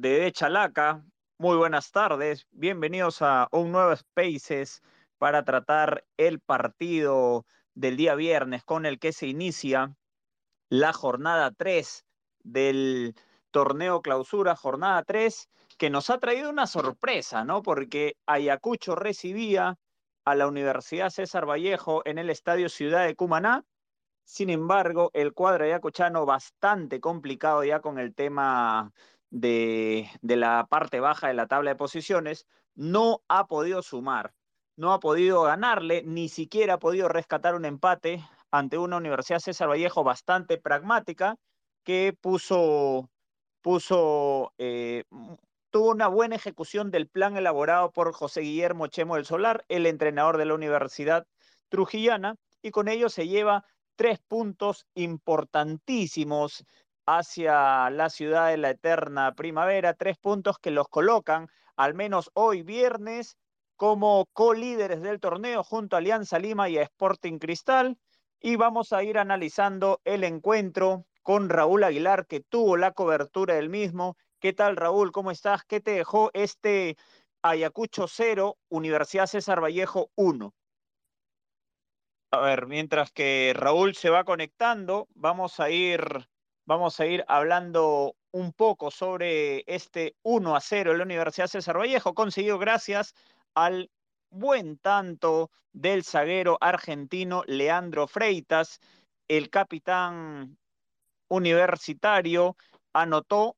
de Chalaca. Muy buenas tardes. Bienvenidos a un nuevo Spaces para tratar el partido del día viernes con el que se inicia la jornada 3 del torneo clausura, jornada 3, que nos ha traído una sorpresa, ¿no? Porque Ayacucho recibía a la Universidad César Vallejo en el Estadio Ciudad de Cumaná. Sin embargo, el cuadro ayacuchano bastante complicado ya con el tema de, la parte baja de la tabla de posiciones, no ha podido sumar, no ha podido ganarle, ni siquiera ha podido rescatar un empate ante una Universidad César Vallejo bastante pragmática que puso, puso eh, tuvo una buena ejecución del plan elaborado por José Guillermo Chemo del Solar, el entrenador de la Universidad Trujillana, y con ello se lleva tres puntos importantísimos hacia la ciudad de la eterna primavera, tres puntos que los colocan, al menos hoy viernes, como co-líderes del torneo junto a Alianza Lima y a Sporting Cristal. Y vamos a ir analizando el encuentro con Raúl Aguilar, que tuvo la cobertura del mismo. ¿Qué tal, Raúl? ¿Cómo estás? ¿Qué te dejó este Ayacucho 0, Universidad César Vallejo 1? A ver, mientras que Raúl se va conectando, vamos a ir vamos a ir hablando un poco sobre este 1 a 0 en la Universidad César Vallejo, conseguido gracias al buen tanto del zaguero argentino Leandro Freitas, el capitán universitario, anotó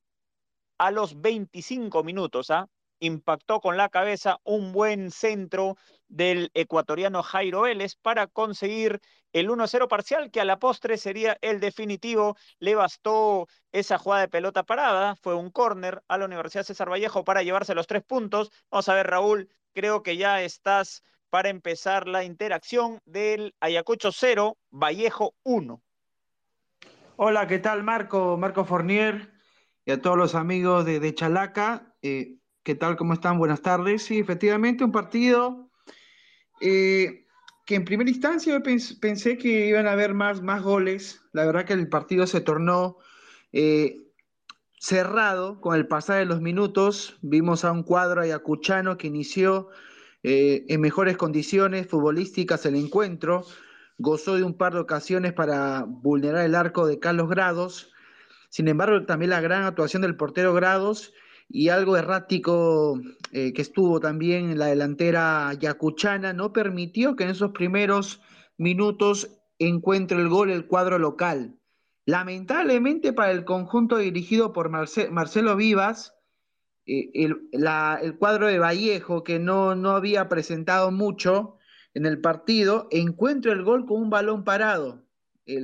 a los 25 minutos, ¿ah? Impactó con la cabeza un buen centro del ecuatoriano Jairo Vélez para conseguir el 1-0 parcial, que a la postre sería el definitivo. Le bastó esa jugada de pelota parada, fue un córner a la Universidad César Vallejo para llevarse los tres puntos. Vamos a ver, Raúl, creo que ya estás para empezar la interacción del Ayacucho 0, Vallejo 1. Hola, ¿qué tal Marco? Marco Fornier y a todos los amigos de, Chalaca. Eh, ¿Qué tal? ¿Cómo están? Buenas tardes. Sí, efectivamente, un partido eh, que en primera instancia yo pensé que iban a haber más, más goles. La verdad que el partido se tornó eh, cerrado con el pasar de los minutos. Vimos a un cuadro ayacuchano que inició eh, en mejores condiciones futbolísticas el encuentro. Gozó de un par de ocasiones para vulnerar el arco de Carlos Grados. Sin embargo, también la gran actuación del portero Grados y algo errático eh, que estuvo también en la delantera yacuchana, no permitió que en esos primeros minutos encuentre el gol el cuadro local. Lamentablemente para el conjunto dirigido por Marcelo Vivas, eh, el, cuadro de Vallejo, que no, no había presentado mucho en el partido, encuentra el gol con un balón parado.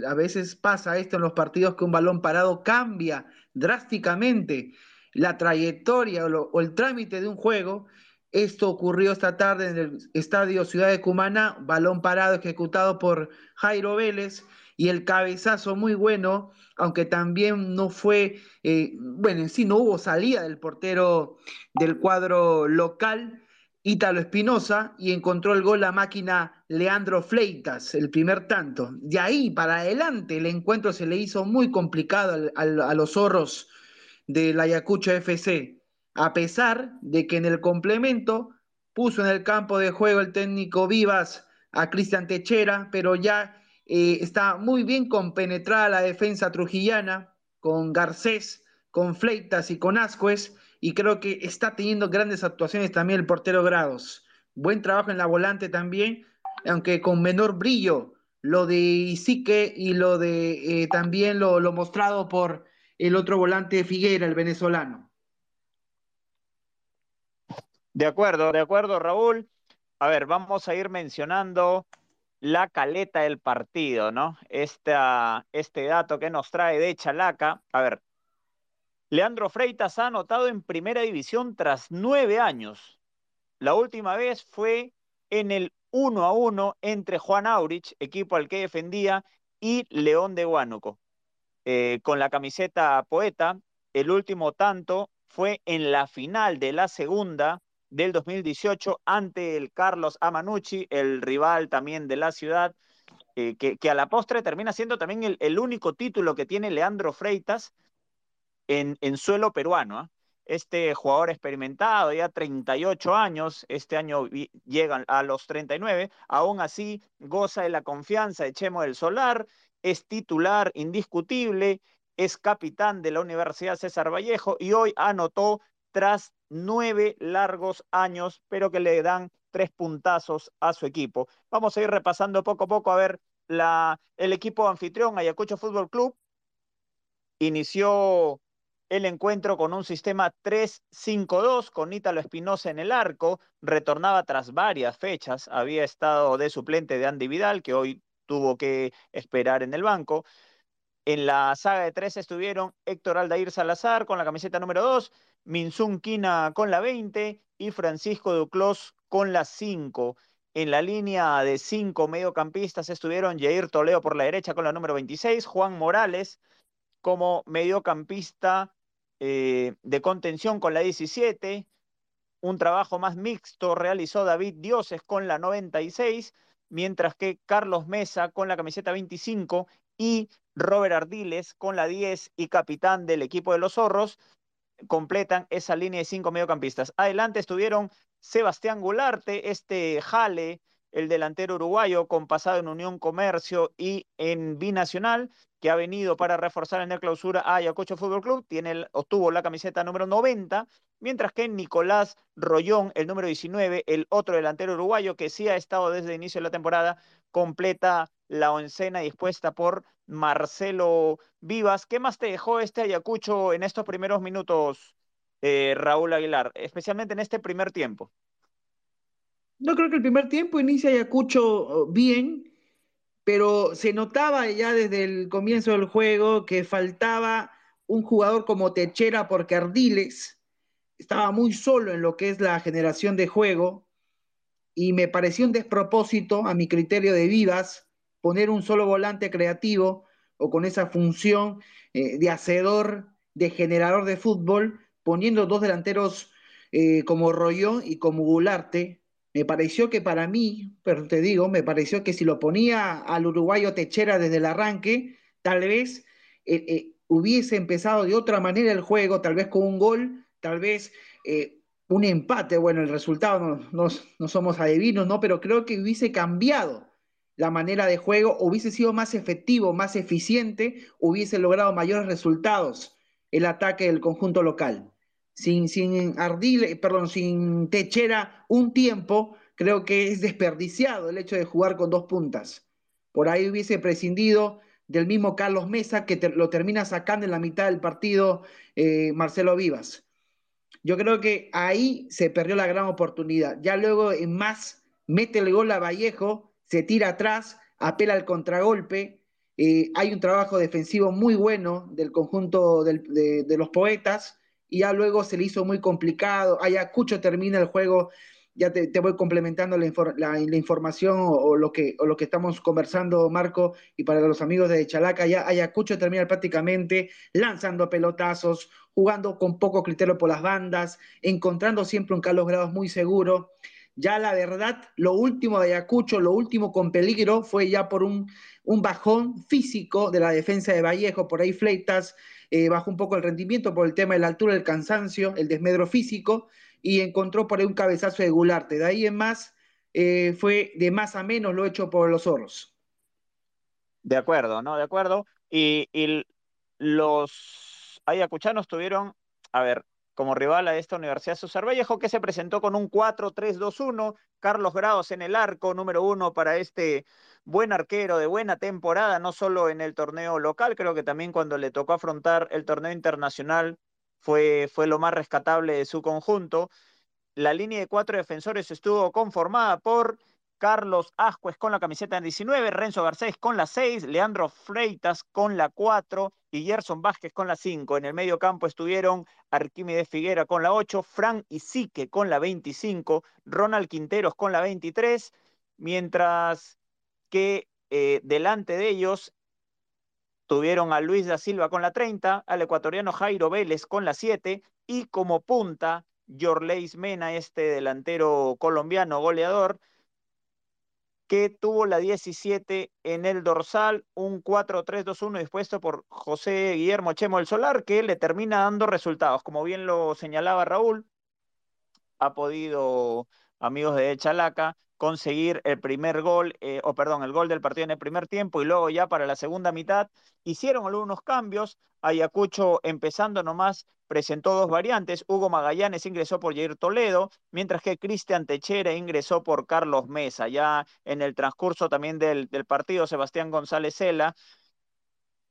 a veces pasa esto en los partidos que un balón parado cambia drásticamente la trayectoria o, el trámite de un juego. Esto ocurrió esta tarde en el estadio Ciudad de Cumana, balón parado ejecutado por Jairo Vélez y el cabezazo muy bueno, aunque también no fue, eh, bueno, en sí no hubo salida del portero del cuadro local, Ítalo Espinosa, y encontró el gol la máquina Leandro Fleitas, el primer tanto. De ahí para adelante el encuentro se le hizo muy complicado a los zorros del Ayacucho FC, a pesar de que en el complemento puso en el campo de juego el técnico Vivas a Cristian Techera, pero ya eh, está muy bien compenetrada la defensa trujillana con Garcés, con Fleitas y con Ascuez, y creo que está teniendo grandes actuaciones también el portero Grados. Buen trabajo en la volante también, aunque con menor brillo lo de Isique y lo de eh, también lo, lo mostrado por el otro volante Figuera, el venezolano. De acuerdo, de acuerdo, Raúl. A ver, vamos a ir mencionando la caleta del partido, ¿no? Esta, este dato que nos trae de Chalaca. A ver, Leandro Freitas ha anotado en primera división tras nueve años. La última vez fue en el 1 a 1 entre Juan Aurich, equipo al que defendía, y León de Huánuco. Eh, con la camiseta poeta. El último tanto fue en la final de la segunda del 2018 ante el Carlos Amanucci, el rival también de la ciudad, eh, que, a la postre termina siendo también el, único título que tiene Leandro Freitas en, suelo peruano. ¿ah? este jugador experimentado, ya 38 años, este año llegan a los 39, aún así goza de la confianza de Chemo del Solar, es titular indiscutible, es capitán de la Universidad César Vallejo y hoy anotó tras nueve largos años, pero que le dan tres puntazos a su equipo. Vamos a ir repasando poco a poco a ver la, el equipo anfitrión, Ayacucho Fútbol Club, inició el encuentro con un sistema 3-5-2 con Ítalo Espinosa en el arco, retornaba tras varias fechas, había estado de suplente de Andy Vidal, que hoy tuvo que esperar en el banco. En la saga de tres estuvieron Héctor Aldair Salazar con la camiseta número 2, Minsun Quina con la 20 y Francisco Duclos con la 5. En la línea de cinco mediocampistas estuvieron Jair Toledo por la derecha con la número 26, Juan Morales como mediocampista eh, de contención con la 17. Un trabajo más mixto realizó David Dioses con la 96, mientras que Carlos Mesa con la camiseta 25 y Robert Ardiles con la 10 y capitán del equipo de los zorros completan esa línea de cinco mediocampistas. Adelante estuvieron Sebastián Gularte, este Jale, el delantero uruguayo con pasado en Unión Comercio y en Binacional, que ha venido para reforzar en el clausura a Ayacucho Fútbol Club, tiene obtuvo la camiseta número 90, mientras que Nicolás Rollón, el número 19, el otro delantero uruguayo que sí ha estado desde el inicio de la temporada, completa la oncena dispuesta por Marcelo Vivas. ¿Qué más te dejó este Ayacucho en estos primeros minutos, eh, Raúl Aguilar, especialmente en este primer tiempo? No creo que el primer tiempo inicia Ayacucho oh, bien, pero se notaba ya desde el comienzo del juego que faltaba un jugador como Techera porque Ardiles estaba muy solo en lo que es la generación de juego y me pareció un despropósito a mi criterio de Vivas poner un solo volante creativo o con esa función eh, de hacedor, de generador de fútbol, poniendo dos delanteros eh, como Rollón y como Gularte, me pareció que para mí, pero te digo, me pareció que si lo ponía al uruguayo Techera desde el arranque, tal vez eh, eh, hubiese empezado de otra manera el juego, tal vez con un gol, tal vez eh, un empate. Bueno, el resultado no, no, somos adivinos, ¿no? Pero creo que hubiese cambiado la manera de juego, hubiese sido más efectivo, más eficiente, hubiese logrado mayores resultados el ataque del conjunto local sin, sin Ardil, perdón, sin Techera un tiempo, creo que es desperdiciado el hecho de jugar con dos puntas. Por ahí hubiese prescindido del mismo Carlos Mesa, que lo termina sacando en la mitad del partido eh, Marcelo Vivas. Yo creo que ahí se perdió la gran oportunidad. Ya luego en más, mete el gol a Vallejo, se tira atrás, apela al contragolpe. Eh, hay un trabajo defensivo muy bueno del conjunto de los poetas y ya luego se le hizo muy complicado. Ayacucho termina el juego, ya te, voy complementando la, información o, lo que, o lo que estamos conversando, Marco, y para los amigos de Chalaca, ya Ayacucho termina prácticamente lanzando pelotazos, jugando con poco criterio por las bandas, encontrando siempre un Carlos Grados muy seguro. Ya la verdad, lo último de Ayacucho, lo último con peligro fue ya por un, un bajón físico de la defensa de Vallejo, por ahí Fleitas eh, bajó un poco el rendimiento por el tema de la altura, el cansancio, el desmedro físico, y encontró por ahí un cabezazo de Gularte. De ahí en más, eh, fue de más a menos lo hecho por los zorros. De acuerdo, ¿no? De acuerdo. Y, y los ayacuchanos tuvieron, a ver, como rival a esta Universidad César Vallejo, que se presentó con un 4-3-2-1. Carlos Grados en el arco, número uno para este buen arquero de buena temporada, no solo en el torneo local, creo que también cuando le tocó afrontar el torneo internacional fue, fue lo más rescatable de su conjunto. La línea de cuatro defensores estuvo conformada por Carlos Ascuez con la camiseta 19, Renzo Garcés con la 6, Leandro Freitas con la 4 y Gerson Vázquez con la 5. En el medio campo estuvieron Arquímedes Figuera con la 8, Frank Isique con la 25, Ronald Quinteros con la 23, mientras que eh, delante de ellos tuvieron a Luis da Silva con la 30, al ecuatoriano Jairo Vélez con la 7 y como punta Jorleis Mena, este delantero colombiano goleador, que tuvo la 17 en el dorsal, un 4-3-2-1 dispuesto por José Guillermo Chemo del Solar, que le termina dando resultados. Como bien lo señalaba Raúl, ha podido, amigos de Chalaca, conseguir el primer gol, eh, o perdón, el gol del partido en el primer tiempo y luego ya para la segunda mitad hicieron algunos cambios. Ayacucho empezando nomás presentó dos variantes. Hugo Magallanes ingresó por Jair Toledo, mientras que Cristian Techera ingresó por Carlos Mesa. Ya en el transcurso también del, partido, Sebastián González Cela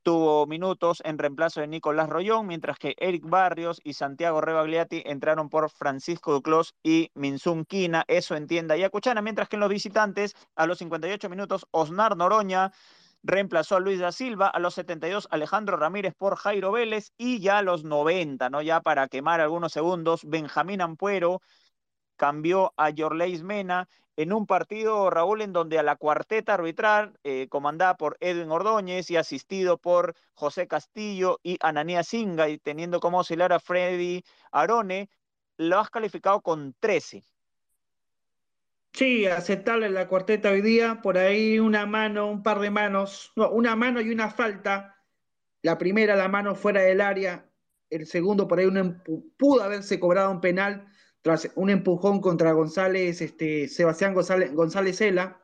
tuvo minutos en reemplazo de Nicolás Rollón, mientras que Eric Barrios y Santiago Rebagliati entraron por Francisco Duclos y Minsun Quina, eso entienda Yacuchana, mientras que en los visitantes, a los 58 minutos, Osnar Noroña reemplazó a Luis da Silva, a los 72 Alejandro Ramírez por Jairo Vélez y ya a los 90, ¿no? Ya para quemar algunos segundos, Benjamín Ampuero cambió a Yorleis Mena en un partido, Raúl, en donde a la cuarteta arbitral, eh, comandada por Edwin Ordóñez y asistido por José Castillo y Ananía Singa, y teniendo como auxiliar a Freddy Arone, lo has calificado con 13. Sí, aceptable la cuarteta hoy día, por ahí una mano, un par de manos, no, una mano y una falta. La primera, la mano fuera del área, el segundo, por ahí pudo haberse cobrado un penal tras un empujón contra González, este, Sebastián González, González Cela,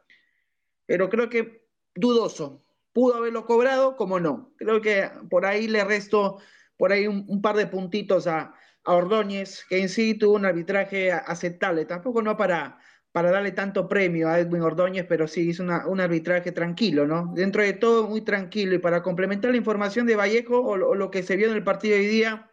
pero creo que dudoso. Pudo haberlo cobrado, como no. Creo que por ahí le resto por ahí un, par de puntitos a, a, Ordóñez, que en sí tuvo un arbitraje aceptable. Tampoco no para, para darle tanto premio a Edwin Ordóñez, pero sí hizo un arbitraje tranquilo, ¿no? Dentro de todo, muy tranquilo. Y para complementar la información de Vallejo o, o lo que se vio en el partido hoy día,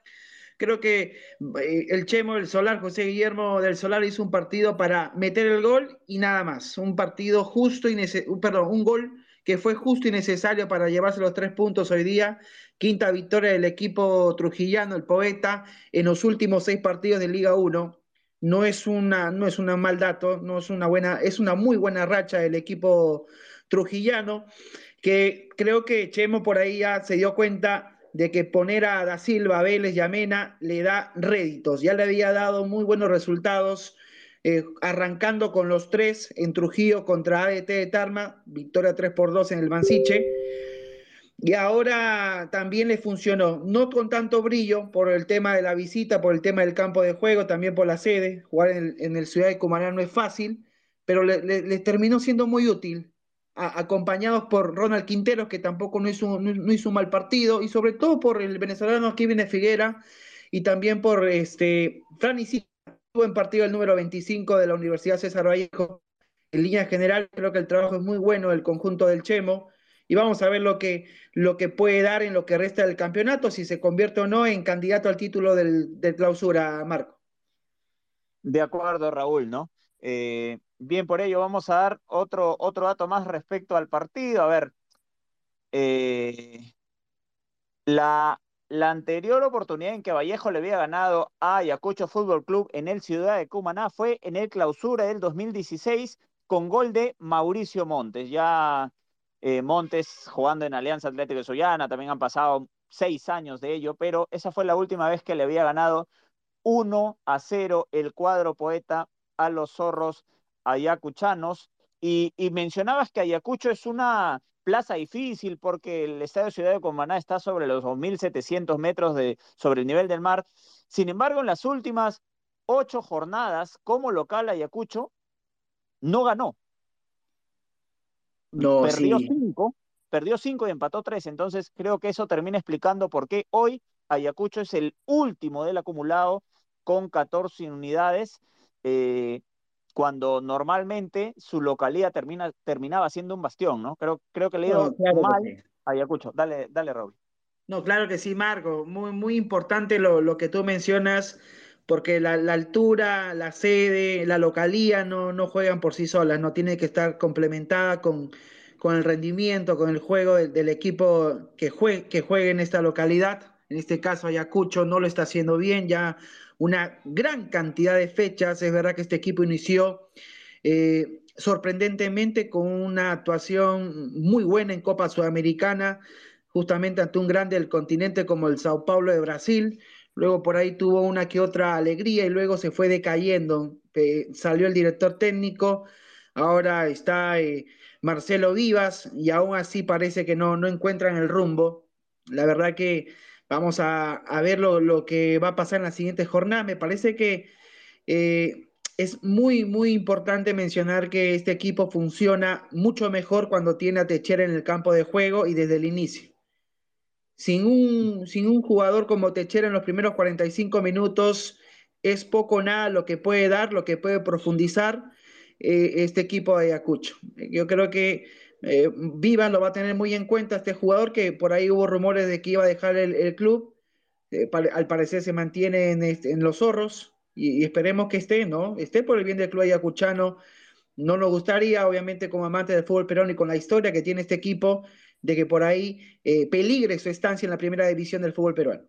Creo que eh, el Chemo del Solar, José Guillermo del Solar, hizo un partido para meter el gol y nada más. Un partido justo y perdón, un gol que fue justo y necesario para llevarse los tres puntos hoy día. Quinta victoria del equipo trujillano, el poeta, en los últimos seis partidos de Liga 1. No es una, no es un mal dato, no es una buena, es una muy buena racha del equipo trujillano, que creo que Chemo por ahí ya se dio cuenta de que poner a Da Silva, Vélez y Amena le da réditos. Ya le había dado muy buenos resultados, eh, arrancando con los tres en Trujillo contra ADT de Tarma, victoria 3 por 2 en el Mansiche. Y ahora también le funcionó, no con tanto brillo por el tema de la visita, por el tema del campo de juego, también por la sede. Jugar en, el Ciudad de Cumaná no es fácil, pero le terminó siendo muy útil acompañados por Ronald Quinteros, que tampoco no hizo, no, hizo un mal partido, y sobre todo por el venezolano Kevin Figuera, y también por este, Fran tuvo en partido el número 25 de la Universidad César Vallejo. En línea general, creo que el trabajo es muy bueno del conjunto del Chemo, y vamos a ver lo que, lo que puede dar en lo que resta del campeonato, si se convierte o no en candidato al título del, de clausura, Marco. De acuerdo, Raúl, ¿no? Eh, bien, por ello vamos a dar otro, otro dato más respecto al partido. A ver, eh, la, la anterior oportunidad en que Vallejo le había ganado a Ayacucho Fútbol Club en el Ciudad de Cumaná fue en el clausura del 2016 con gol de Mauricio Montes. Ya eh, Montes jugando en Alianza Atlético de Sollana, también han pasado seis años de ello, pero esa fue la última vez que le había ganado 1 a 0 el cuadro poeta a los zorros ayacuchanos. Y, mencionabas que Ayacucho es una plaza difícil porque el estadio Ciudad de Comaná está sobre los 2.700 metros de, sobre el nivel del mar. Sin embargo, en las últimas ocho jornadas como local Ayacucho no ganó. No, perdió cinco, perdió cinco y empató tres. Entonces creo que eso termina explicando por qué hoy Ayacucho es el último del acumulado con 14 unidades eh, cuando normalmente su localidad termina, terminaba siendo un bastión, ¿no? Creo, creo que le dio mal a Ayacucho. Dale, dale, Raúl. No, claro que sí, Marco. Muy, muy importante lo, lo que tú mencionas, porque la, la, altura, la sede, la localía no, no juegan por sí solas, no tiene que estar complementada con, con el rendimiento, con el juego del, del equipo que juegue, que juegue en esta localidad. En este caso, Ayacucho no lo está haciendo bien, ya una gran cantidad de fechas. Es verdad que este equipo inició eh, sorprendentemente con una actuación muy buena en Copa Sudamericana, justamente ante un grande del continente como el Sao Paulo de Brasil. Luego por ahí tuvo una que otra alegría y luego se fue decayendo. salió el director técnico, ahora está eh, Marcelo Vivas y aún así parece que no, no encuentran el rumbo. La verdad que vamos a, ver lo, que va a pasar en la siguiente jornada. Me parece que eh, es muy, muy importante mencionar que este equipo funciona mucho mejor cuando tiene a Techera en el campo de juego y desde el inicio. Sin un, jugador como Techera en los primeros 45 minutos, es poco nada lo que puede dar, lo que puede profundizar eh, este equipo de Ayacucho. Yo creo que eh, lo va a tener muy en cuenta este jugador, que por ahí hubo rumores de que iba a dejar el, club. Eh, al parecer se mantiene en, este, los zorros y, esperemos que esté, ¿no? Esté por el bien del club ayacuchano. No nos gustaría, obviamente, como amante del fútbol peruano y con la historia que tiene este equipo, de que por ahí eh, peligre su estancia en la primera división del fútbol peruano.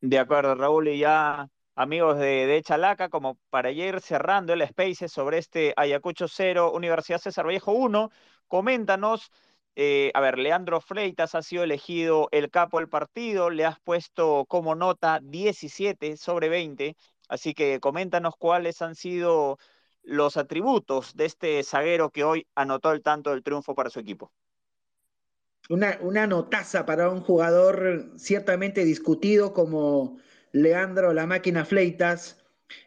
De acuerdo, Raúl, y ya amigos de, de, Chalaca, como para ir cerrando el space sobre este Ayacucho 0, Universidad César Vallejo 1, coméntanos, eh, a ver, Leandro Freitas ha sido elegido el capo del partido, le has puesto como nota 17 sobre 20, así que coméntanos cuáles han sido los atributos de este zaguero que hoy anotó el tanto del triunfo para su equipo. Una, una notaza para un jugador ciertamente discutido como Leandro La Máquina Fleitas.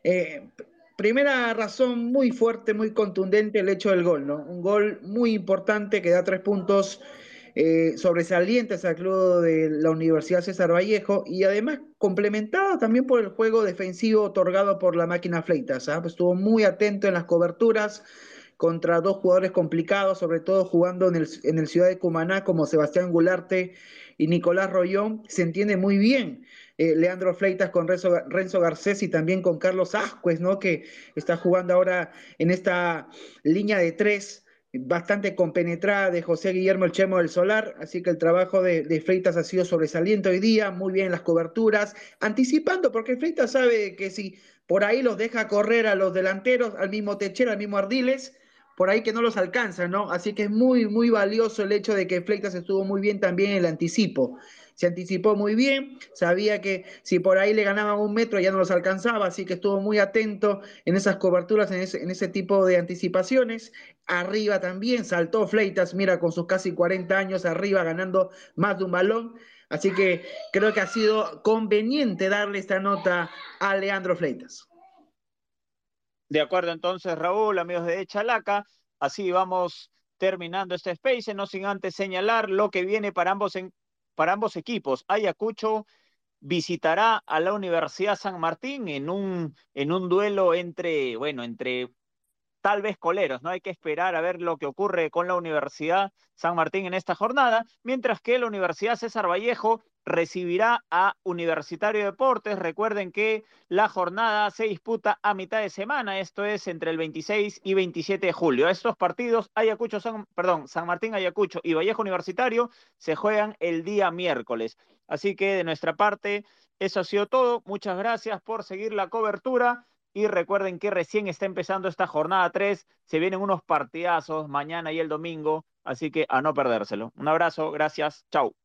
Eh, primera razón muy fuerte, muy contundente, el hecho del gol, ¿no? Un gol muy importante que da tres puntos eh, sobresalientes al club de la Universidad César Vallejo y además complementado también por el juego defensivo otorgado por la máquina Fleitas. ¿ah? Pues estuvo muy atento en las coberturas contra dos jugadores complicados, sobre todo jugando en el, en el Ciudad de Cumaná como Sebastián Gularte y Nicolás Rollón. Se entiende muy bien eh, Leandro Fleitas con Renzo, Garcés y también con Carlos Ascuez, ¿no? Que está jugando ahora en esta línea de tres bastante compenetrada de José Guillermo El Chemo del Solar, así que el trabajo de, de, Freitas ha sido sobresaliente hoy día, muy bien las coberturas, anticipando, porque Freitas sabe que si por ahí los deja correr a los delanteros, al mismo Techera, al mismo Ardiles, por ahí que no los alcanza, ¿no? Así que es muy, muy valioso el hecho de que Fleitas estuvo muy bien también en el anticipo se anticipó muy bien, sabía que si por ahí le ganaban un metro ya no los alcanzaba, así que estuvo muy atento en esas coberturas, en ese, tipo de anticipaciones. Arriba también saltó Fleitas, mira, con sus casi 40 años arriba ganando más de un balón. Así que creo que ha sido conveniente darle esta nota a Leandro Fleitas. De acuerdo, entonces, Raúl, amigos de Chalaca, así vamos terminando este space, no sin antes señalar lo que viene para ambos en, para ambos equipos. Ayacucho visitará a la Universidad San Martín en un, en un duelo entre, bueno, entre tal vez coleros, ¿no? Hay que esperar a ver lo que ocurre con la Universidad San Martín en esta jornada, mientras que la Universidad César Vallejo recibirá a Universitario de Deportes. Recuerden que la jornada se disputa a mitad de semana, esto es entre el 26 y 27 de julio. Estos partidos, Ayacucho, San, perdón, San Martín, Ayacucho y Vallejo Universitario, se juegan el día miércoles. Así que de nuestra parte, eso ha sido todo. Muchas gracias por seguir la cobertura. Y recuerden que recién está empezando esta jornada 3. Se vienen unos partidazos mañana y el domingo. Así que a no perdérselo. Un abrazo, gracias. Chau.